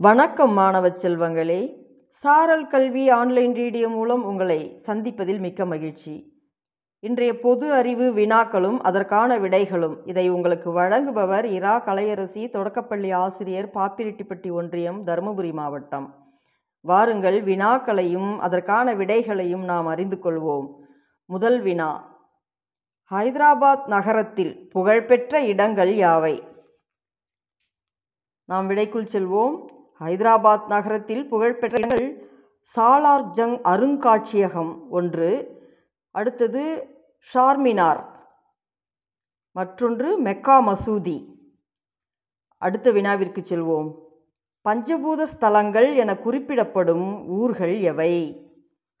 வணக்கம் மாணவ செல்வங்களே. சாரல் கல்வி ஆன்லைன் ரேடியோ மூலம் உங்களை சந்திப்பதில் மிக்க மகிழ்ச்சி. இன்றைய பொது அறிவு வினாக்களும் அதற்கான விடைகளும் இதை உங்களுக்கு வழங்குபவர் இரா கலையரசி தொடக்கப்பள்ளி ஆசிரியர் பாப்பிரெட்டிப்பட்டி ஒன்றியம் தருமபுரி மாவட்டம். வாருங்கள் வினாக்களையும் அதற்கான விடைகளையும் நாம் அறிந்து கொள்வோம். முதல் வினா. ஹைதராபாத் நகரத்தில் புகழ்பெற்ற இடங்கள் யாவை? நாம் விடைக்குள் செல்வோம். ஹைதராபாத் நகரத்தில் புகழ்பெற்ற இடங்கள் சாலார் ஜங் அருங்காட்சியகம் ஒன்று அடுத்தது ஷார்மினார் மற்றொன்று மெக்கா மசூதி. அடுத்த வினாவிற்கு செல்வோம். பஞ்சபூத ஸ்தலங்கள் என குறிப்பிடப்படும் ஊர்கள் எவை?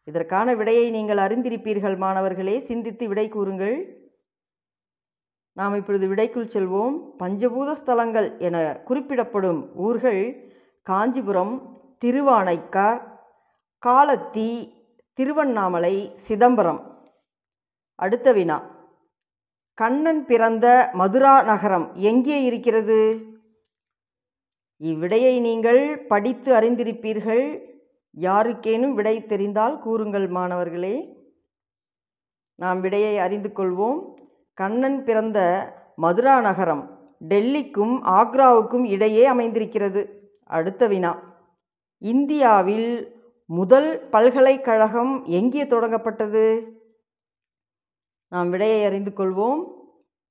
இதற்கான விடையை நீங்கள் அறிந்திருப்பீர்கள் மாணவர்களே. சிந்தித்து விடை கூறுங்கள். நாம் இப்பொழுது விடைக்குள் செல்வோம். பஞ்சபூத ஸ்தலங்கள் என குறிப்பிடப்படும் ஊர்கள் காஞ்சிபுரம் திருவானைக்கார் காலத்தி திருவண்ணாமலை சிதம்பரம். அடுத்த வினா. கண்ணன் பிறந்த மதுரா நகரம் எங்கே இருக்கிறது? இவ்விடையை நீங்கள் படித்து அறிந்திருப்பீர்கள். யாருக்கேனும் விடை தெரிந்தால் கூறுங்கள் மாணவர்களே. நாம் விடையை அறிந்து கொள்வோம். கண்ணன் பிறந்த மதுரா நகரம் டெல்லிக்கும் ஆக்ராவுக்கும் இடையே அமைந்திருக்கிறது. அடுத்த வினா. இந்தியாவில் முதல் பல்கலைக்கழகம் எங்கே தொடங்கப்பட்டது? நாம் விடையை அறிந்து கொள்வோம்.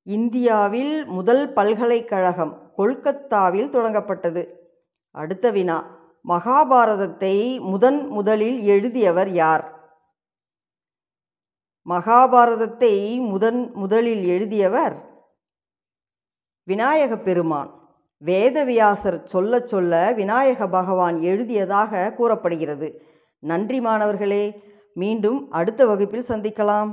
இந்தியாவில் முதல் பல்கலைக்கழகம் கொல்கத்தாவில் தொடங்கப்பட்டது. அடுத்த வினா. மகாபாரதத்தை முதன் முதலில் எழுதியவர் யார்? மகாபாரதத்தை முதன் முதலில் எழுதியவர் விநாயக பெருமான். வேதவியாசர் சொல்ல சொல்ல விநாயக பகவான் எழுதியதாக கூறப்படுகிறது. நன்றி மாணவர்களே மீண்டும் அடுத்த வகுப்பில் சந்திக்கலாம்.